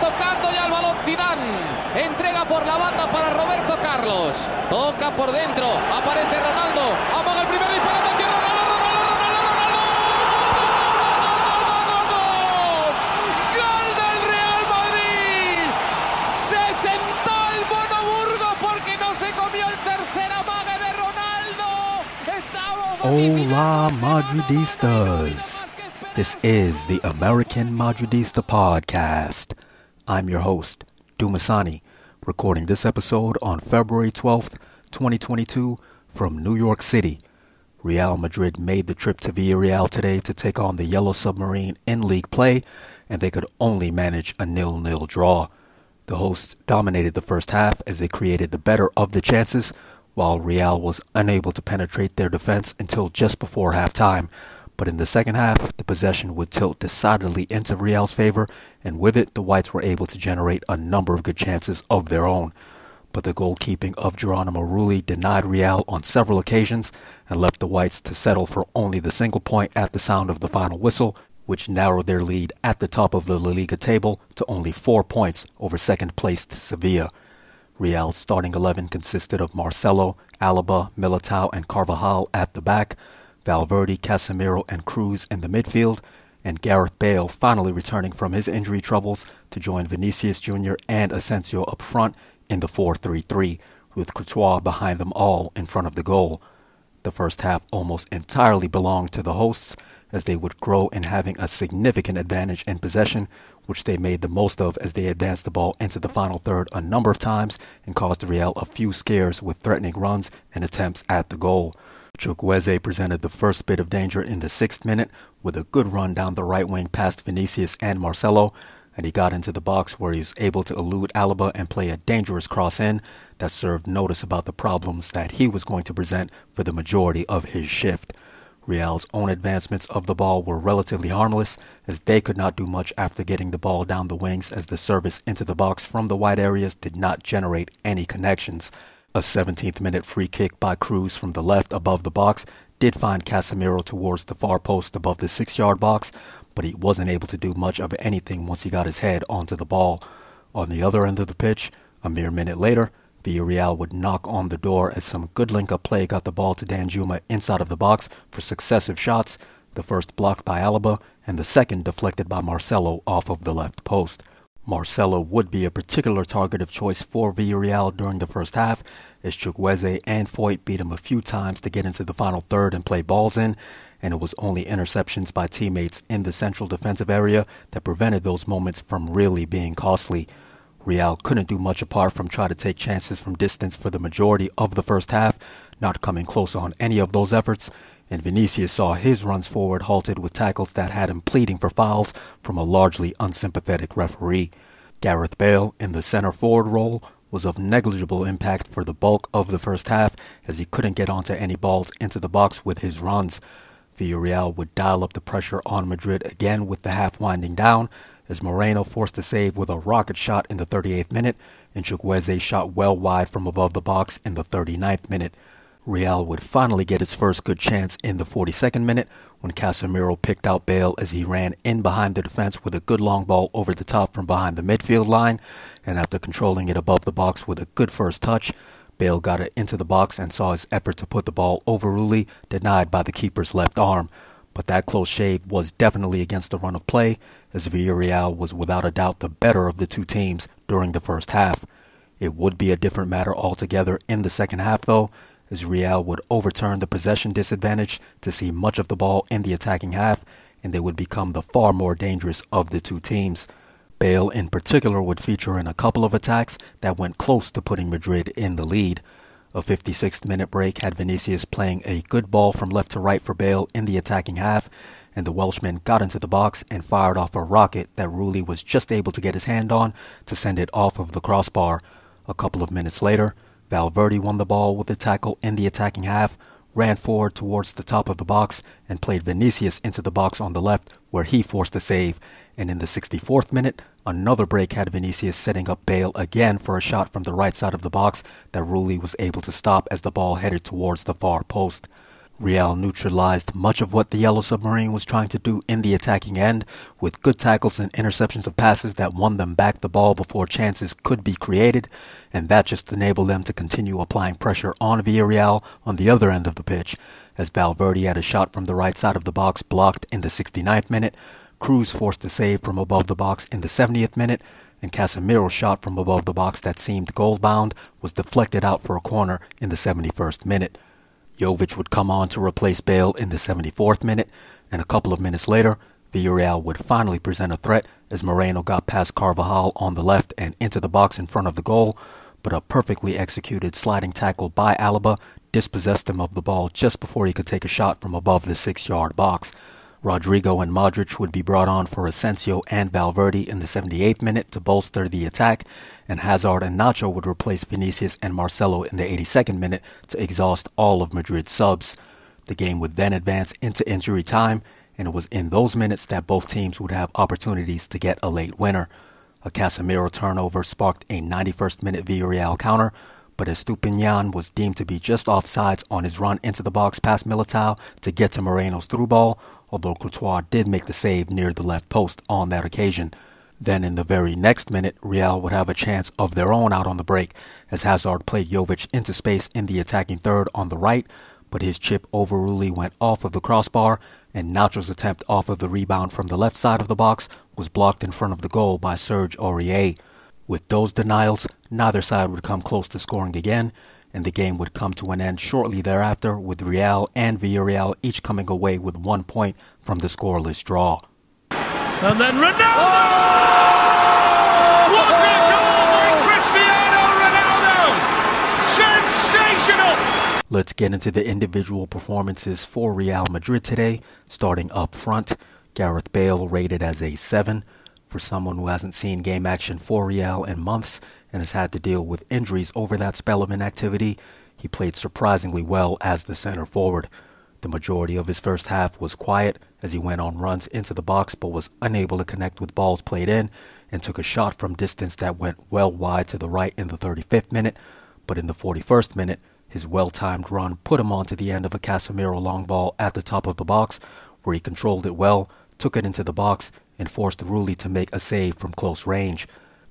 tocando ya el balón Zidane. Entrega por la banda para Roberto Carlos. Toca por dentro. Aparece Ronaldo. Amaga el primer disparo. ¡Ronaldo, Ronaldo, Ronaldo, Ronaldo, ¡Gol del Real Madrid! Se sentó el Bonoburgo porque no se comió el tercer amague de Ronaldo. Hola, Madridistas. This is the American Madridista Podcast. I'm your host, Dumisani, recording this episode on February 12th, 2022, from New York City. Real Madrid made the trip to Villarreal today to take on the Yellow Submarine in league play, and they could only manage a nil-nil draw. The hosts dominated the first half as they created the better of the chances, while Real was unable to penetrate their defense until just before halftime. But in the second half, the possession would tilt decidedly into Real's favor, and with it, the Whites were able to generate a number of good chances of their own. But the goalkeeping of Geronimo Rulli denied Real on several occasions and left the Whites to settle for only the single point at the sound of the final whistle, which narrowed their lead at the top of the La Liga table to only four points over second placed Sevilla. Real's starting 11 consisted of Marcelo, Alaba, Militao, and Carvajal at the back, Valverde, Casemiro, and Kroos in the midfield, and Gareth Bale finally returning from his injury troubles to join Vinicius Jr. and Asensio up front in the 4-3-3, with Courtois behind them all in front of the goal. The first half almost entirely belonged to the hosts, as they would grow in having a significant advantage in possession, which they made the most of as they advanced the ball into the final third a number of times and caused Real a few scares with threatening runs and attempts at the goal. Chukwueze presented the first bit of danger in the sixth minute with a good run down the right wing past Vinicius and Marcelo, and he got into the box where he was able to elude Alaba and play a dangerous cross in that served notice about the problems that he was going to present for the majority of his shift. Real's own advancements of the ball were relatively harmless, as they could not do much after getting the ball down the wings, as the service into the box from the wide areas did not generate any connections. A 17th minute free kick by Kroos from the left above the box did find Casemiro towards the far post above the six yard box, but he wasn't able to do much of anything once he got his head onto the ball. On the other end of the pitch, a mere minute later, Villarreal would knock on the door as some good link up play got the ball to Danjuma inside of the box for successive shots, the first blocked by Alaba and the second deflected by Marcelo off of the left post. Marcelo would be a particular target of choice for Villarreal during the first half, as Chukwueze and Foyth beat him a few times to get into the final third and play balls in, and it was only interceptions by teammates in the central defensive area that prevented those moments from really being costly. Real couldn't do much apart from try to take chances from distance for the majority of the first half, not coming close on any of those efforts, and Vinicius saw his runs forward halted with tackles that had him pleading for fouls from a largely unsympathetic referee. Gareth Bale, in the center forward role, was of negligible impact for the bulk of the first half as he couldn't get onto any balls into the box with his runs. Villarreal would dial up the pressure on Madrid again with the half winding down as Moreno forced a save with a rocket shot in the 38th minute and Chukwueze shot well wide from above the box in the 39th minute. Real would finally get its first good chance in the 42nd minute when Casemiro picked out Bale as he ran in behind the defense with a good long ball over the top from behind the midfield line, and after controlling it above the box with a good first touch, Bale got it into the box and saw his effort to put the ball over Rulli denied by the keeper's left arm. But that close shave was definitely against the run of play, as Villarreal was without a doubt the better of the two teams during the first half. It would be a different matter altogether in the second half, though, as Real would overturn the possession disadvantage to see much of the ball in the attacking half, and they would become the far more dangerous of the two teams. Bale, in particular, would feature in a couple of attacks that went close to putting Madrid in the lead. A 56th minute break had Vinicius playing a good ball from left to right for Bale in the attacking half, and the Welshman got into the box and fired off a rocket that Rulli was just able to get his hand on to send it off of the crossbar. A couple of minutes later, Valverde won the ball with a tackle in the attacking half, ran forward towards the top of the box, and played Vinicius into the box on the left, where he forced a save. And in the 64th minute, another break had Vinicius setting up Bale again for a shot from the right side of the box that Rulli was able to stop as the ball headed towards the far post. Real neutralized much of what the Yellow Submarine was trying to do in the attacking end, with good tackles and interceptions of passes that won them back the ball before chances could be created, and that just enabled them to continue applying pressure on Villarreal on the other end of the pitch, as Valverde had a shot from the right side of the box blocked in the 69th minute, Kroos forced a save from above the box in the 70th minute, and Casemiro's shot from above the box that seemed goal bound was deflected out for a corner in the 71st minute. Jovic would come on to replace Bale in the 74th minute, and a couple of minutes later, Villarreal would finally present a threat as Moreno got past Carvajal on the left and into the box in front of the goal, but a perfectly executed sliding tackle by Alaba dispossessed him of the ball just before he could take a shot from above the six yard box. Rodrygo and Modric would be brought on for Asensio and Valverde in the 78th minute to bolster the attack, and Hazard and Nacho would replace Vinicius and Marcelo in the 82nd minute to exhaust all of Madrid's subs. The game would then advance into injury time, and it was in those minutes that both teams would have opportunities to get a late winner. A Casemiro turnover sparked a 91st minute Villarreal counter, but Estupiñan was deemed to be just offsides on his run into the box past Militao to get to Moreno's through ball, although Courtois did make the save near the left post on that occasion. Then in the very next minute, Real would have a chance of their own out on the break as Hazard played Jovic into space in the attacking third on the right, but his chip over went off of the crossbar and Nacho's attempt off of the rebound from the left side of the box was blocked in front of the goal by Serge Aurier. With those denials, neither side would come close to scoring again, and the game would come to an end shortly thereafter with Real and Villarreal each coming away with one point from the scoreless draw. And then Ronaldo! Oh! What a goal by Cristiano Ronaldo! Sensational! Let's get into the individual performances for Real Madrid today, starting up front. Gareth Bale rated as a 7. For someone who hasn't seen game action for Real in months, and has had to deal with injuries over that spell of inactivity, he played surprisingly well as the center forward. The majority of his first half was quiet as he went on runs into the box but was unable to connect with balls played in and took a shot from distance that went well wide to the right in the 35th minute. But in the 41st minute, his well timed run put him onto the end of a Casemiro long ball at the top of the box, where he controlled it well, took it into the box, and forced Rulli to make a save from close range.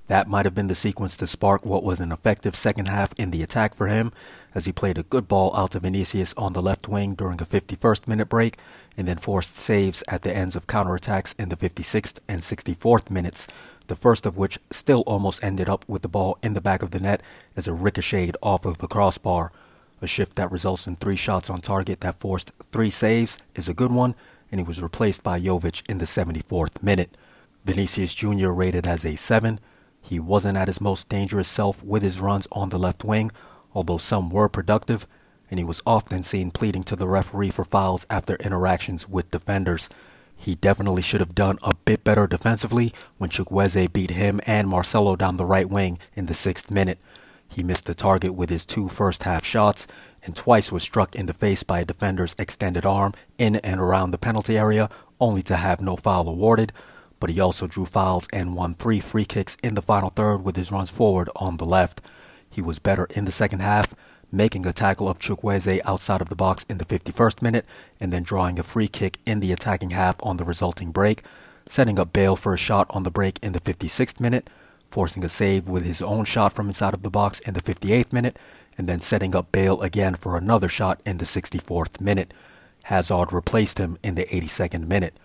That might have been the sequence to spark what was an effective second half in the attack for him, as he played a good ball out to Vinicius on the left wing during a 51st minute break, and then forced saves at the ends of counterattacks in the 56th and 64th minutes, the first of which still almost ended up with the ball in the back of the net as it ricocheted off of the crossbar. A shift that results in three shots on target that forced three saves is a good one, and he was replaced by Jovic in the 74th minute. Vinicius Jr. rated as a 7, he wasn't at his most dangerous self with his runs on the left wing, although some were productive, and he was often seen pleading to the referee for fouls after interactions with defenders. He definitely should have done a bit better defensively when Chukwueze beat him and Marcelo down the right wing in the sixth minute. He missed the target with his two first half shots and twice was struck in the face by a defender's extended arm in and around the penalty area, only to have no foul awarded but he also drew fouls and won three free kicks in the final third with his runs forward on the left. He was better in the second half, making a tackle of Chukwueze outside of the box in the 51st minute and then drawing a free kick in the attacking half on the resulting break, setting up Bale for a shot on the break in the 56th minute, forcing a save with his own shot from inside of the box in the 58th minute, and then setting up Bale again for another shot in the 64th minute. Hazard replaced him in the 82nd minute.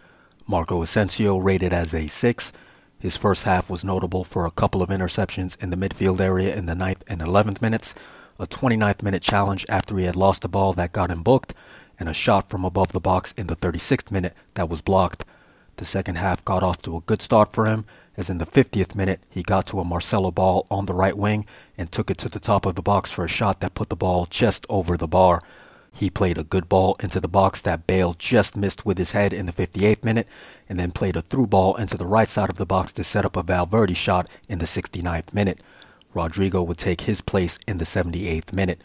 Marco Asensio rated as a 6. His first half was notable for a couple of interceptions in the midfield area in the 9th and 11th minutes, a 29th minute challenge after he had lost the ball that got him booked, and a shot from above the box in the 36th minute that was blocked. The second half got off to a good start for him, as in the 50th minute he got to a Marcelo ball on the right wing and took it to the top of the box for a shot that put the ball just over the bar. He played a good ball into the box that Bale just missed with his head in the 58th minute, and then played a through ball into the right side of the box to set up a Valverde shot in the 69th minute. Rodrygo would take his place in the 78th minute.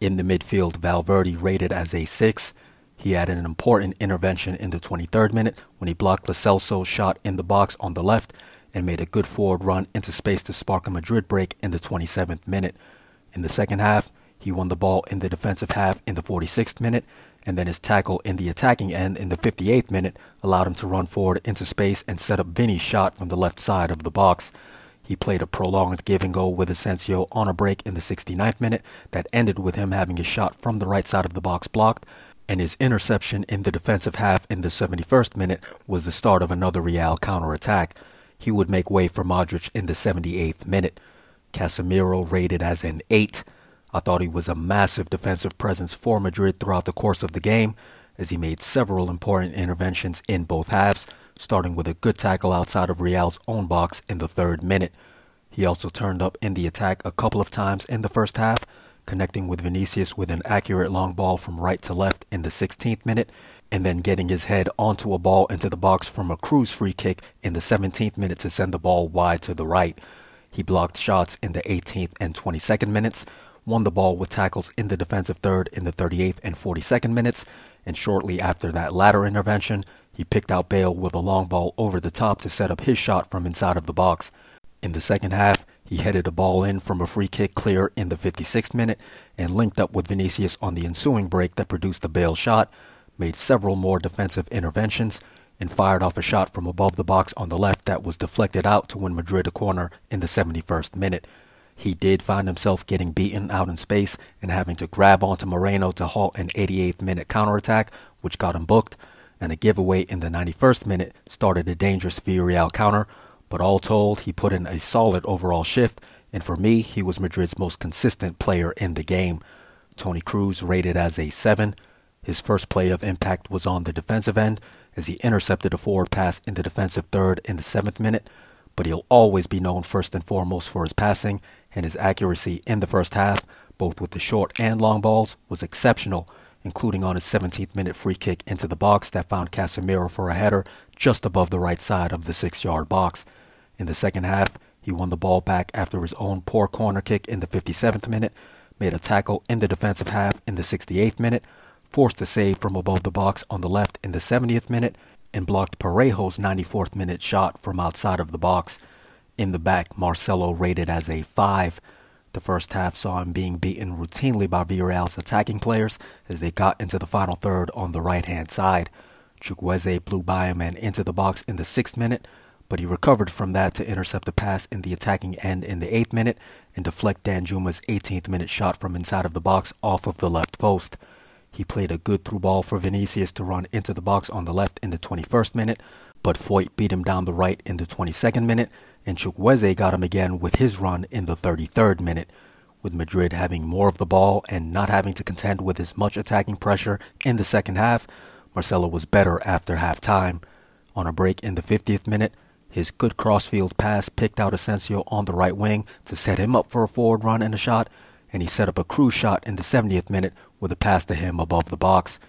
In the midfield, Valverde rated as a 6. He had an important intervention in the 23rd minute when he blocked Lo Celso's shot in the box on the left and made a good forward run into space to spark a Madrid break in the 27th minute. In the second half, he won the ball in the defensive half in the 46th minute and then his tackle in the attacking end in the 58th minute allowed him to run forward into space and set up Vinny's shot from the left side of the box. He played a prolonged give and go with Asensio on a break in the 69th minute that ended with him having his shot from the right side of the box blocked, and his interception in the defensive half in the 71st minute was the start of another Real counterattack. He would make way for Modric in the 78th minute. Casemiro rated as an 8. I thought he was a massive defensive presence for Madrid throughout the course of the game, as he made several important interventions in both halves, starting with a good tackle outside of Real's own box in the third minute. He also turned up in the attack a couple of times in the first half, connecting with Vinicius with an accurate long ball from right to left in the 16th minute, and then getting his head onto a ball into the box from a Kroos free kick in the 17th minute to send the ball wide to the right. He blocked shots in the 18th and 22nd minutes, won the ball with tackles in the defensive third in the 38th and 42nd minutes, and shortly after that latter intervention, he picked out Bale with a long ball over the top to set up his shot from inside of the box. In the second half, he headed a ball in from a free kick clear in the 56th minute and linked up with Vinicius on the ensuing break that produced the Bale shot, made several more defensive interventions, and fired off a shot from above the box on the left that was deflected out to win Madrid a corner in the 71st minute. He did find himself getting beaten out in space and having to grab onto Moreno to halt an 88th minute counterattack, which got him booked, and a giveaway in the 91st minute started a dangerous Villarreal counter, but all told, he put in a solid overall shift, and for me, he was Madrid's most consistent player in the game. Toni Kroos rated as a 7. His first play of impact was on the defensive end, as he intercepted a forward pass in the defensive third in the 7th minute, but he'll always be known first and foremost for his passing and his accuracy in the first half, both with the short and long balls, was exceptional, including on his 17th minute free kick into the box that found Casemiro for a header just above the right side of the six yard box. In the second half, he won the ball back after his own poor corner kick in the 57th minute, made a tackle in the defensive half in the 68th minute, forced a save from above the box on the left in the 70th minute, and blocked Parejo's 94th minute shot from outside of the box. In the back, Marcelo rated as a 5. The first half saw him being beaten routinely by Villarreal's attacking players as they got into the final third on the right hand side. Chukwueze blew by him and into the box in the sixth minute, but he recovered from that to intercept the pass in the attacking end in the eighth minute and deflect Danjuma's 18th minute shot from inside of the box off of the left post. He played a good through ball for Vinicius to run into the box on the left in the 21st minute, but Foyth beat him down the right in the 22nd minute and Chukwueze got him again with his run in the 33rd minute, with Madrid having more of the ball and not having to contend with as much attacking pressure in the second half. Marcelo was better after half time. On a break in the 50th minute, his good crossfield pass picked out Asensio on the right wing to set him up for a forward run and a shot, and he set up a Kroos shot in the 70th minute with a pass to him above the box.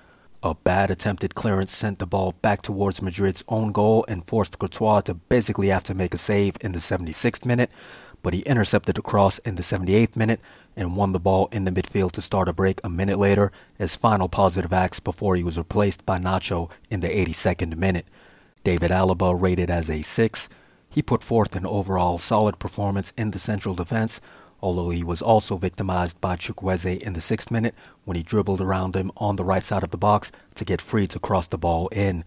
A bad attempted clearance sent the ball back towards Madrid's own goal and forced Courtois to basically have to make a save in the 76th minute, but he intercepted a cross in the 78th minute and won the ball in the midfield to start a break a minute later as final positive acts before he was replaced by Nacho in the 82nd minute. David Alaba rated as a 6. He put forth an overall solid performance in the central defense, although he was also victimized by Chukwueze in the sixth minute when he dribbled around him on the right side of the box to get free to cross the ball in.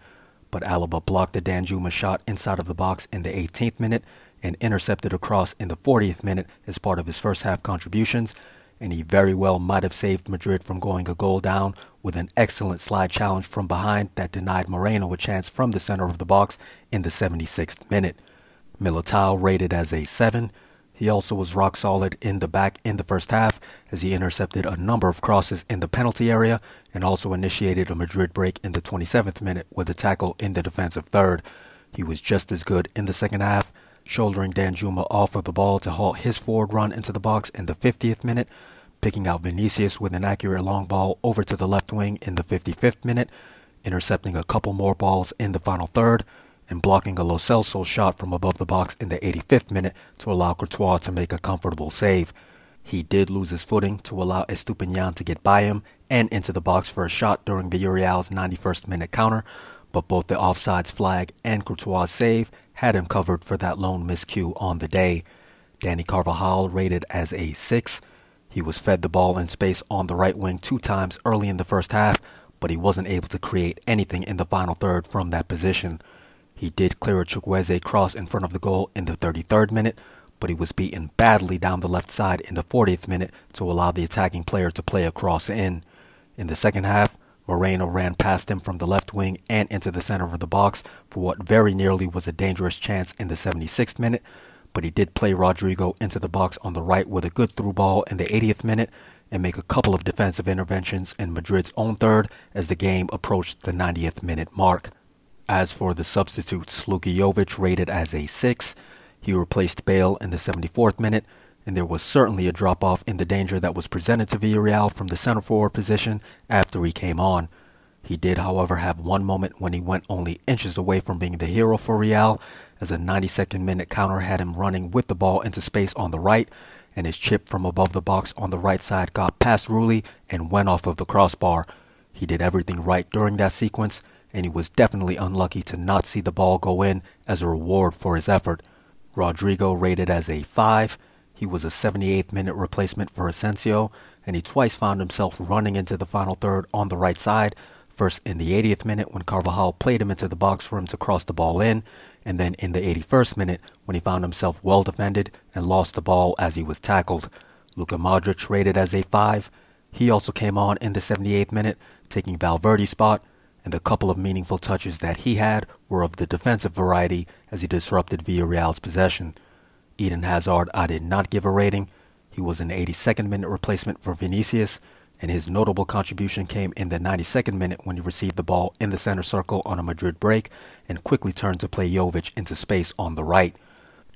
But Alaba blocked the Danjuma shot inside of the box in the 18th minute and intercepted a cross in the 40th minute as part of his first half contributions, and he very well might have saved Madrid from going a goal down with an excellent slide challenge from behind that denied Moreno a chance from the center of the box in the 76th minute. Militao rated as a 7, he also was rock solid in the back in the first half as he intercepted a number of crosses in the penalty area and also initiated a Madrid break in the 27th minute with a tackle in the defensive third. He was just as good in the second half, shouldering Danjuma off of the ball to halt his forward run into the box in the 50th minute, picking out Vinicius with an accurate long ball over to the left wing in the 55th minute, intercepting a couple more balls in the final third, and blocking a Lo Celso shot from above the box in the 85th minute to allow Courtois to make a comfortable save. He did lose his footing to allow Estupiñan to get by him and into the box for a shot during Villarreal's 91st minute counter, but both the offsides flag and Courtois' save had him covered for that lone miscue on the day. Danny Carvajal rated as a 6. He was fed the ball in space on the right wing two times early in the first half, but he wasn't able to create anything in the final third from that position. He did clear a Chukwueze cross in front of the goal in the 33rd minute, but he was beaten badly down the left side in the 40th minute to allow the attacking player to play a cross in. In the second half, Moreno ran past him from the left wing and into the center of the box for what very nearly was a dangerous chance in the 76th minute, but he did play Rodrygo into the box on the right with a good through ball in the 80th minute and make a couple of defensive interventions in Madrid's own third as the game approached the 90th minute mark. As for the substitutes, Luka Jovic rated as a 6. He replaced Bale in the 74th minute, and there was certainly a drop off in the danger that was presented to Villarreal from the center forward position after he came on. He did, however, have one moment when he went only inches away from being the hero for Real, as a 92nd minute counter had him running with the ball into space on the right, and his chip from above the box on the right side got past Rulli and went off of the crossbar. He did everything right during that sequence, and he was definitely unlucky to not see the ball go in as a reward for his effort. Rodrygo rated as a 5. He was a 78th minute replacement for Asensio, and he twice found himself running into the final third on the right side, first in the 80th minute when Carvajal played him into the box for him to cross the ball in, and then in the 81st minute when he found himself well defended and lost the ball as he was tackled. Luka Modric rated as a 5. He also came on in the 78th minute, taking Valverde's spot, and the couple of meaningful touches that he had were of the defensive variety as he disrupted Villarreal's possession. Eden Hazard I did not give a rating. He was an 82nd minute replacement for Vinicius, and his notable contribution came in the 92nd minute when he received the ball in the center circle on a Madrid break and quickly turned to play Jovic into space on the right.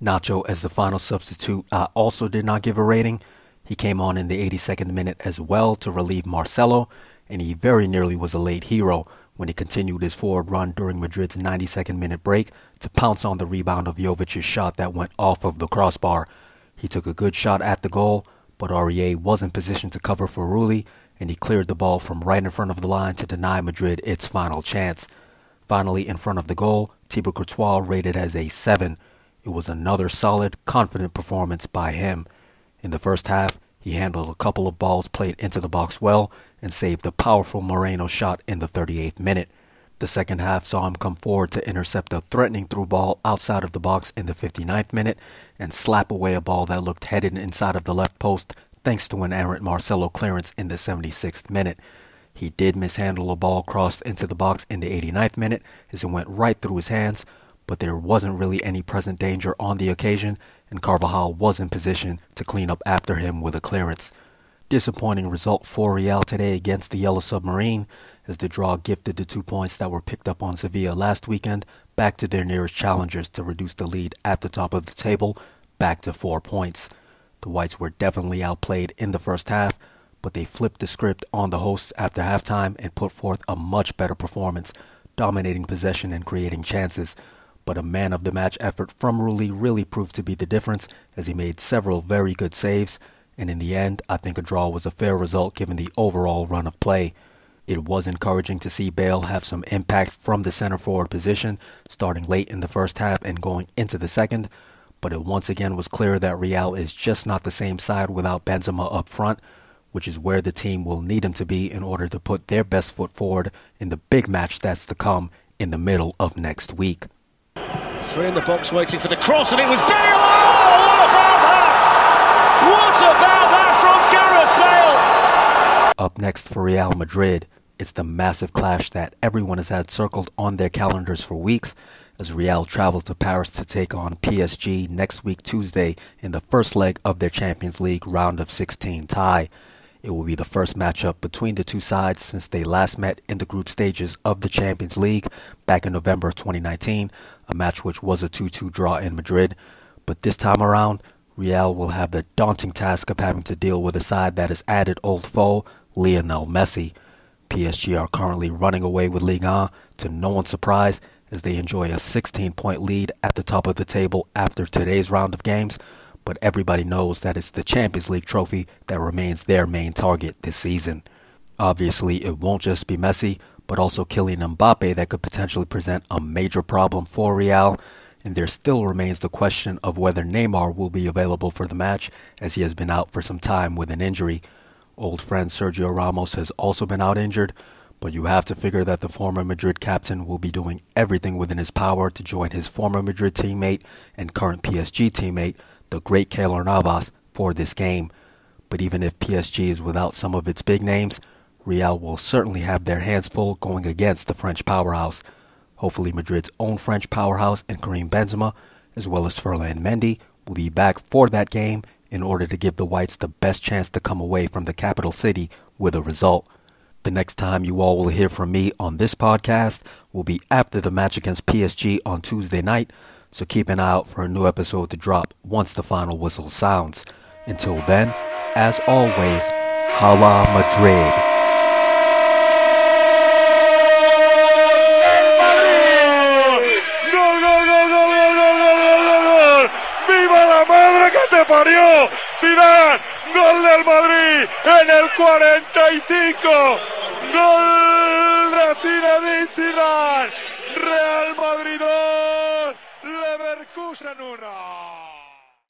Nacho as the final substitute I also did not give a rating. He came on in the 82nd minute as well to relieve Marcelo, and he very nearly was a late hero when he continued his forward run during Madrid's 92nd minute break to pounce on the rebound of Jovic's shot that went off of the crossbar. He took a good shot at the goal, but Aurier was in position to cover for and he cleared the ball from right in front of the line to deny Madrid its final chance. Finally, in front of the goal, Thibaut Courtois rated as a 7. It was another solid, confident performance by him. In the first half, he handled a couple of balls played into the box well and saved a powerful Moreno shot in the 38th minute. The second half saw him come forward to intercept a threatening through ball outside of the box in the 59th minute and slap away a ball that looked headed inside of the left post thanks to an errant Marcelo clearance in the 76th minute. He did mishandle a ball crossed into the box in the 89th minute as it went right through his hands, but there wasn't really any present danger on the occasion, and Carvajal was in position to clean up after him with a clearance. Disappointing result for Real today against the Yellow Submarine, as the draw gifted the two points that were picked up on Sevilla last weekend back to their nearest challengers to reduce the lead at the top of the table back to four points. The Whites were definitely outplayed in the first half, but they flipped the script on the hosts after halftime and put forth a much better performance, dominating possession and creating chances. But a man of the match effort from Rulli really proved to be the difference as he made several very good saves, and in the end, I think a draw was a fair result given the overall run of play. It was encouraging to see Bale have some impact from the center forward position, starting late in the first half and going into the second. But it once again was clear that Real is just not the same side without Benzema up front, which is where the team will need him to be in order to put their best foot forward in the big match that's to come in the middle of next week. Three in the box waiting for the cross, and it was Bale! Oh, what about that? What about that from Gareth Bale? Up next for Real Madrid, it's the massive clash that everyone has had circled on their calendars for weeks as Real travel to Paris to take on PSG next week Tuesday in the first leg of their Champions League round of 16 tie. It will be the first matchup between the two sides since they last met in the group stages of the Champions League back in November of 2019, a match which was a 2-2 draw in Madrid. But this time around, Real will have the daunting task of having to deal with a side that has added old foe Lionel Messi. PSG are currently running away with Ligue 1 to no one's surprise as they enjoy a 16 point lead at the top of the table after today's round of games. But everybody knows that it's the Champions League trophy that remains their main target this season. Obviously, it won't just be Messi, but also Kylian Mbappe that could potentially present a major problem for Real. And there still remains the question of whether Neymar will be available for the match, as he has been out for some time with an injury. Old friend Sergio Ramos has also been out injured, but you have to figure that the former Madrid captain will be doing everything within his power to join his former Madrid teammate and current PSG teammate, the great Keylor Navas, for this game. But even if PSG is without some of its big names, Real will certainly have their hands full going against the French powerhouse. Hopefully, Madrid's own French powerhouse and Karim Benzema, as well as Ferland Mendy, will be back for that game in order to give the Whites the best chance to come away from the capital city with a result. The next time you all will hear from me on this podcast will be after the match against PSG on Tuesday night, so keep an eye out for a new episode to drop once the final whistle sounds. Until then, as always, Hala Madrid. En el 45. Gol Zinedine Zidane. Real Madrid 2, Leverkusen 1.